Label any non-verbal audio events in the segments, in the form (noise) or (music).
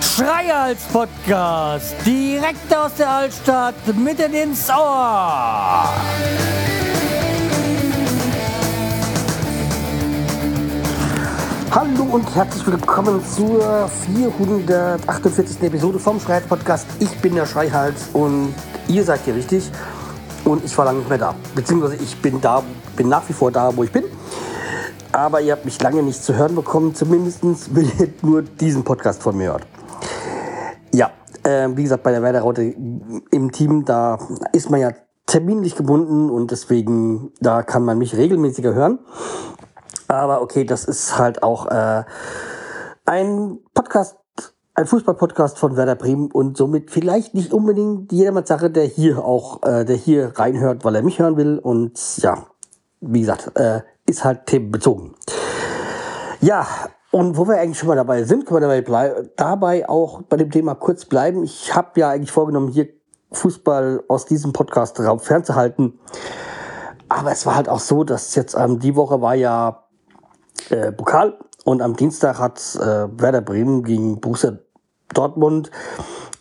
Schreihals Podcast, direkt aus der Altstadt, mitten ins Ohr. Hallo und herzlich willkommen zur 448. Episode vom Schreihals Podcast. Ich bin der Schreihals und ihr seid hier richtig. Und ich war lange nicht mehr da. Beziehungsweise ich bin da, bin nach wie vor da, wo ich bin. Aber ihr habt mich lange nicht zu hören bekommen. Zumindest wenn ihr (laughs) nur diesen Podcast von mir hört. Ja, äh, wie gesagt, bei der Werder-Raute im Team, da ist man ja terminlich gebunden und deswegen, da kann man mich regelmäßiger hören. Aber okay, das ist halt auch äh, ein Podcast, ein Fußball-Podcast von Werder Bremen und somit vielleicht nicht unbedingt jedermanns Sache, der hier auch, äh, der hier reinhört, weil er mich hören will. Und ja, wie gesagt, äh, ist halt themenbezogen. Ja, und wo wir eigentlich schon mal dabei sind, können wir dabei, dabei auch bei dem Thema kurz bleiben. Ich habe ja eigentlich vorgenommen, hier Fußball aus diesem Podcast fernzuhalten. Aber es war halt auch so, dass jetzt ähm, die Woche war ja äh, Pokal und am Dienstag hat äh, Werder Bremen gegen Borussia Dortmund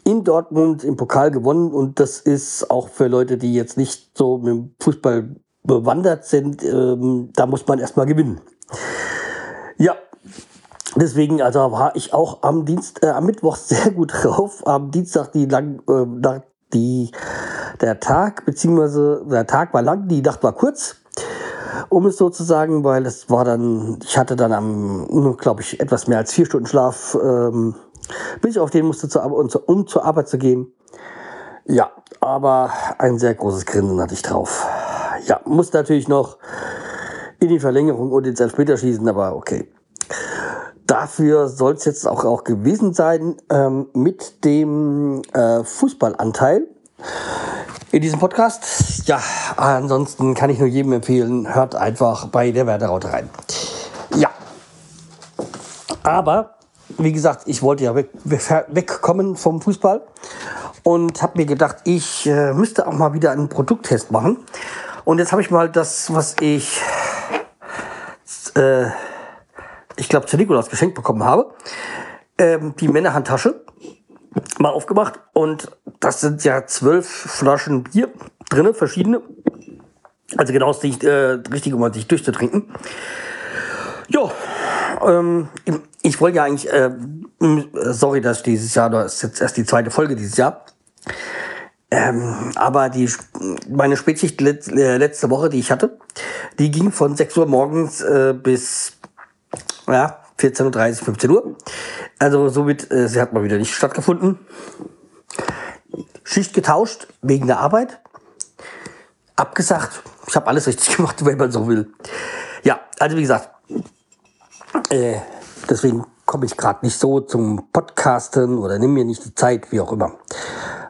in Dortmund im Pokal gewonnen und das ist auch für Leute, die jetzt nicht so mit dem Fußball bewandert sind, ähm, da muss man erstmal gewinnen. Ja, deswegen also war ich auch am Dienst, äh, am Mittwoch (laughs) sehr gut drauf. Am Dienstag die lang, äh, die der Tag beziehungsweise der Tag war lang, die Nacht war kurz um es so zu sagen, weil es war dann, ich hatte dann am, glaube ich, etwas mehr als vier Stunden Schlaf, ähm, bis ich auf den musste, zur, um zur Arbeit zu gehen. Ja, aber ein sehr großes Grinsen hatte ich drauf. Ja, musste natürlich noch in die Verlängerung und ins Später-Schießen, aber okay. Dafür soll es jetzt auch, auch gewesen sein ähm, mit dem äh, Fußballanteil in diesem Podcast. Ja, ansonsten kann ich nur jedem empfehlen, hört einfach bei der Werderaute rein. Ja. Aber, wie gesagt, ich wollte ja weg, wegkommen vom Fußball und habe mir gedacht, ich äh, müsste auch mal wieder einen Produkttest machen. Und jetzt habe ich mal das, was ich, äh, ich glaube, zu Nikolaus geschenkt bekommen habe, ähm, die Männerhandtasche mal aufgemacht und das sind ja zwölf Flaschen Bier drinne, verschiedene. Also genau das äh, richtig, um sich durchzutrinken. Ja, ähm, ich wollte ja eigentlich, äh, sorry, dass dieses Jahr, das ist jetzt erst die zweite Folge dieses Jahr. Ähm, aber die, meine Spätschicht äh, letzte Woche, die ich hatte, die ging von 6 Uhr morgens äh, bis ja, 14.30 Uhr, 15 Uhr. Also somit, äh, sie hat mal wieder nicht stattgefunden. Schicht getauscht wegen der Arbeit. Abgesagt. Ich habe alles richtig (laughs) gemacht, wenn man so will. Ja, also wie gesagt, äh, deswegen komme ich gerade nicht so zum Podcasten oder nimm mir nicht die Zeit, wie auch immer.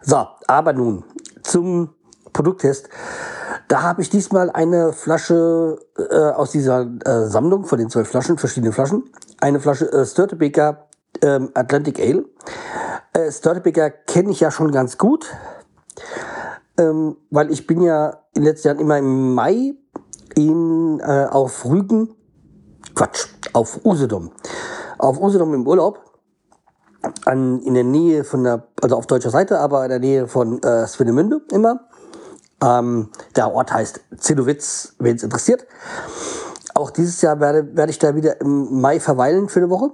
So, aber nun zum Produkttest. Da habe ich diesmal eine Flasche äh, aus dieser äh, Sammlung von den zwölf Flaschen, verschiedene Flaschen. Eine Flasche äh, Störtebeker ähm, Atlantic Ale. Äh, Störtebeker kenne ich ja schon ganz gut, ähm, weil ich bin ja in den letzten Jahren immer im Mai in, äh, auf Rügen, Quatsch, auf Usedom. Auf Usedom im Urlaub an, in der Nähe von der, also auf deutscher Seite, aber in der Nähe von äh, Swinemünde immer. Ähm, der Ort heißt Zillowitz, wen es interessiert. Auch dieses Jahr werde, werde ich da wieder im Mai verweilen für eine Woche.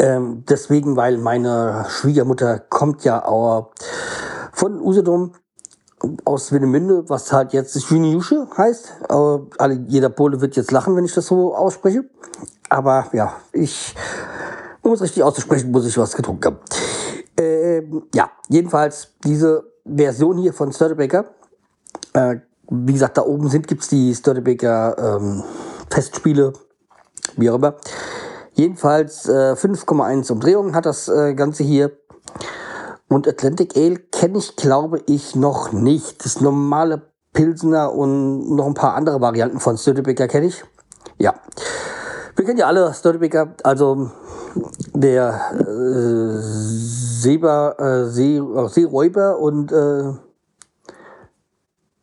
Ähm, deswegen, weil meine Schwiegermutter kommt ja auch von Usedom aus Winnemünde, was halt jetzt Juniusche heißt. Aber alle, jeder Pole wird jetzt lachen, wenn ich das so ausspreche. Aber ja, ich, um es richtig auszusprechen, muss ich was getrunken haben. Ähm, ja, jedenfalls diese Version hier von Studebaker. Äh, wie gesagt, da oben sind gibt's die Studebaker ähm, Festspiele, wie auch immer. Jedenfalls äh, 5,1 Umdrehungen hat das äh, Ganze hier. Und Atlantic Ale kenne ich, glaube ich, noch nicht. Das normale Pilsner und noch ein paar andere Varianten von Studebaker kenne ich. Ja. Wir kennen ja alle Studebaker, also der äh, Seeber, äh, See, äh, Seeräuber und äh,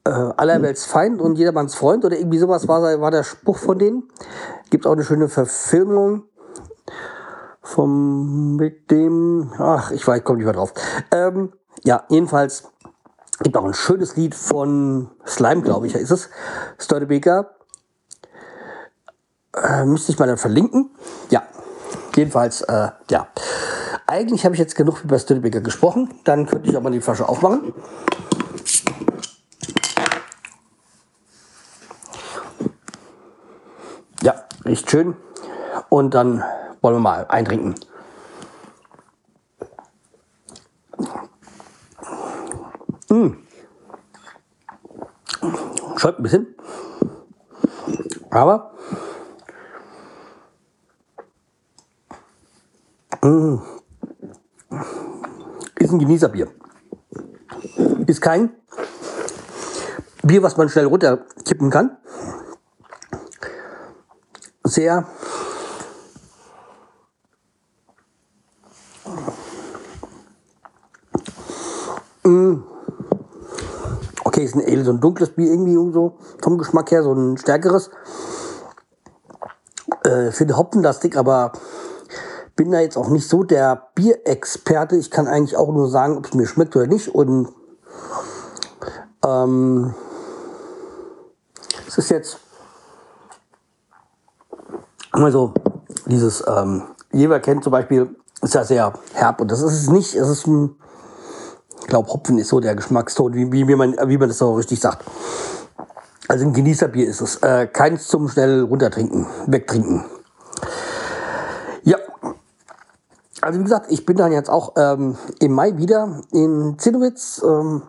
äh, allerwelts Feind und jedermanns Freund oder irgendwie sowas war, war der Spruch von denen. Gibt auch eine schöne Verfilmung vom mit dem, ach, ich weiß, komme nicht mehr drauf. Ähm, ja, jedenfalls gibt auch ein schönes Lied von Slime, glaube ich, ist es. Stordebeker. Äh, müsste ich mal dann verlinken. Ja, jedenfalls, äh, ja. Eigentlich habe ich jetzt genug über Studebaker gesprochen. Dann könnte ich auch mal die Flasche aufmachen. Ja, riecht schön. Und dann wollen wir mal eintrinken. Mmh. Schäumt ein bisschen. Aber mmh, ist ein Genießerbier. Ist kein Bier, was man schnell runterkippen kann. Sehr okay, ist ein Ale, so ein dunkles Bier irgendwie so vom Geschmack her, so ein stärkeres. Äh, für den Hopfenlastig, aber bin da jetzt auch nicht so der Bierexperte. Ich kann eigentlich auch nur sagen, ob es mir schmeckt oder nicht. Und ähm, es ist jetzt also dieses ähm, Jever kennt zum Beispiel, ist ja sehr herb und das ist es nicht. Es ist ein ich glaube, Hopfen ist so der Geschmackston, wie, wie, wie, man, wie man das so richtig sagt. Also ein Genießerbier ist es. Äh, keins zum schnell runtertrinken, wegtrinken. Ja. Also wie gesagt, ich bin dann jetzt auch ähm, im Mai wieder in Zinnowitz, ähm,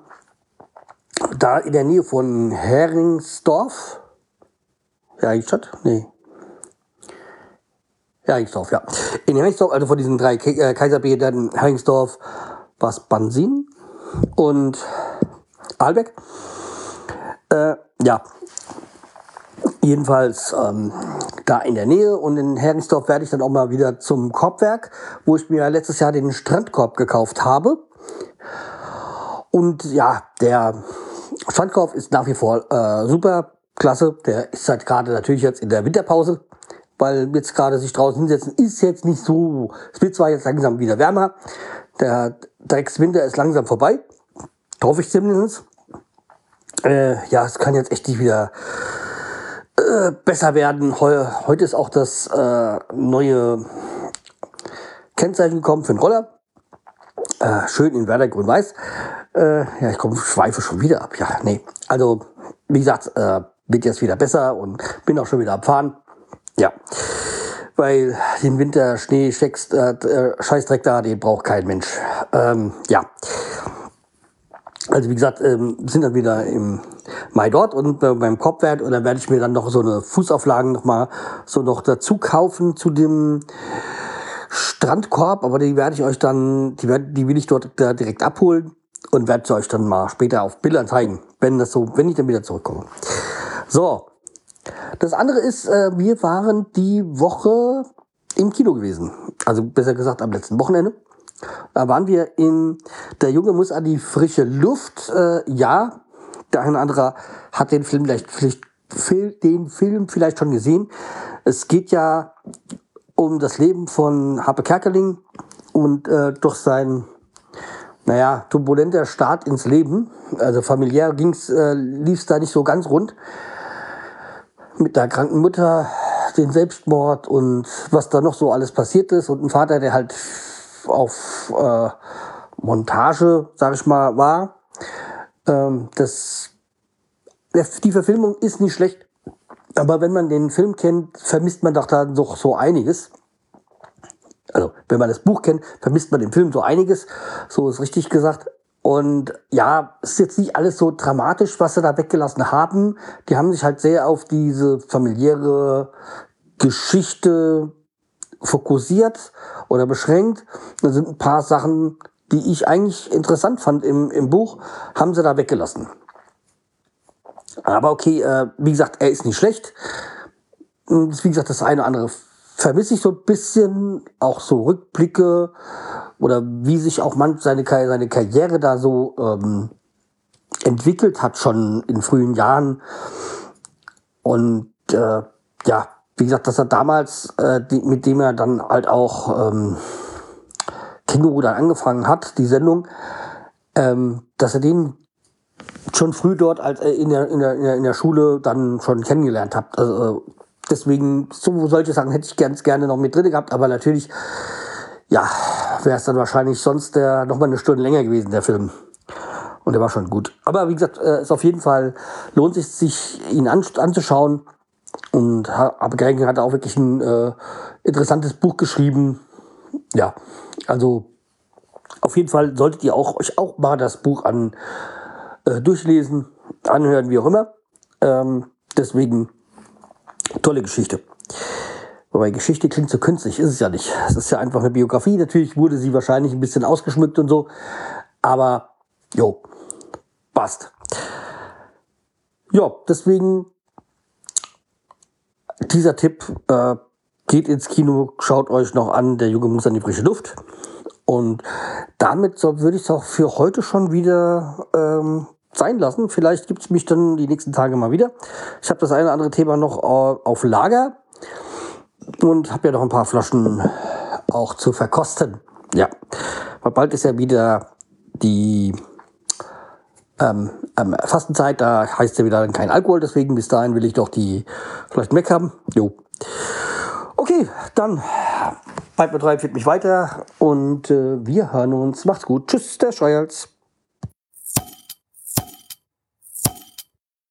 da in der Nähe von Heringsdorf. Ja, die Stadt? Nee. Heringsdorf, ja. In Heringsdorf, also von diesen drei äh, Kaiserbädern, Heringsdorf, was Bansin, und Albeck. Äh, ja, jedenfalls ähm, da in der Nähe und in Heringsdorf werde ich dann auch mal wieder zum Korbwerk, wo ich mir letztes Jahr den Strandkorb gekauft habe. Und ja, der Strandkorb ist nach wie vor äh, super klasse. Der ist halt gerade natürlich jetzt in der Winterpause, weil jetzt gerade sich draußen hinsetzen ist jetzt nicht so. Es wird zwar jetzt langsam wieder wärmer, der Dreckswinter ist langsam vorbei. Hoffe ich zumindest. Äh, ja, es kann jetzt echt nicht wieder äh, besser werden. Heu, heute ist auch das äh, neue Kennzeichen gekommen für den Roller. Äh, schön in Werder grün-weiß. Äh, ja, ich komme, schweife schon wieder ab. Ja, nee. Also, wie gesagt, äh, wird jetzt wieder besser und bin auch schon wieder abfahren. Ja weil den Winter Schnee steckst, äh, äh, Scheißdreck da, den braucht kein Mensch. Ähm, ja. Also wie gesagt, ähm, sind dann wieder im Mai dort und äh, beim Kopfwert und dann werde ich mir dann noch so eine Fußauflagen noch mal so noch dazu kaufen zu dem Strandkorb, aber die werde ich euch dann, die, werd, die will ich dort da direkt abholen und werde euch dann mal später auf Bildern zeigen, wenn das so, wenn ich dann wieder zurückkomme. So, das andere ist, äh, wir waren die Woche im Kino gewesen. Also besser gesagt am letzten Wochenende. Da waren wir in Der Junge muss an die frische Luft. Äh, ja, der eine oder andere hat den Film vielleicht, vielleicht den Film vielleicht schon gesehen. Es geht ja um das Leben von Harpe Kerkeling und äh, durch sein naja, turbulenter Start ins Leben. Also familiär ging's, äh, lief es da nicht so ganz rund mit der kranken Mutter, den Selbstmord und was da noch so alles passiert ist und ein Vater, der halt auf äh, Montage, sag ich mal, war. Ähm, das, die Verfilmung ist nicht schlecht, aber wenn man den Film kennt, vermisst man doch da doch so einiges. Also, wenn man das Buch kennt, vermisst man den Film so einiges. So ist richtig gesagt. Und ja, es ist jetzt nicht alles so dramatisch, was sie da weggelassen haben. Die haben sich halt sehr auf diese familiäre Geschichte fokussiert oder beschränkt. Da sind ein paar Sachen, die ich eigentlich interessant fand im, im Buch, haben sie da weggelassen. Aber okay, äh, wie gesagt, er ist nicht schlecht. Wie gesagt, das eine oder andere vermisse ich so ein bisschen, auch so Rückblicke oder wie sich auch man seine, seine Karriere da so ähm, entwickelt hat, schon in frühen Jahren. Und äh, ja, wie gesagt, dass er damals, äh, die, mit dem er dann halt auch ähm, Känguru dann angefangen hat, die Sendung, ähm, dass er den schon früh dort als äh, in, der, in, der, in der Schule dann schon kennengelernt hat. Also, äh, deswegen, so solche Sachen hätte ich ganz gerne noch mit drin gehabt, aber natürlich, ja, wäre es dann wahrscheinlich sonst der, noch mal eine Stunde länger gewesen, der Film. Und der war schon gut. Aber wie gesagt, äh, ist auf jeden Fall, lohnt sich, sich ihn an, anzuschauen. Und Greggen hat auch wirklich ein äh, interessantes Buch geschrieben. Ja, also auf jeden Fall solltet ihr auch, euch auch mal das Buch an, äh, durchlesen, anhören, wie auch immer. Ähm, deswegen tolle Geschichte. Wobei Geschichte klingt so künstlich, ist es ja nicht. Es ist ja einfach eine Biografie. Natürlich wurde sie wahrscheinlich ein bisschen ausgeschmückt und so. Aber, jo, passt. Ja, deswegen dieser Tipp, äh, geht ins Kino, schaut euch noch an, der Junge muss an die frische Luft. Und damit so, würde ich es auch für heute schon wieder ähm, sein lassen. Vielleicht gibt es mich dann die nächsten Tage mal wieder. Ich habe das eine oder andere Thema noch äh, auf Lager und habe ja noch ein paar Flaschen auch zu verkosten. Ja, weil bald ist ja wieder die ähm, ähm, Fastenzeit, da heißt ja wieder kein Alkohol, deswegen bis dahin will ich doch die vielleicht weg haben. Jo. Okay, dann bleibt mir drei, mich weiter und äh, wir hören uns. Macht's gut. Tschüss, der Scheuerz.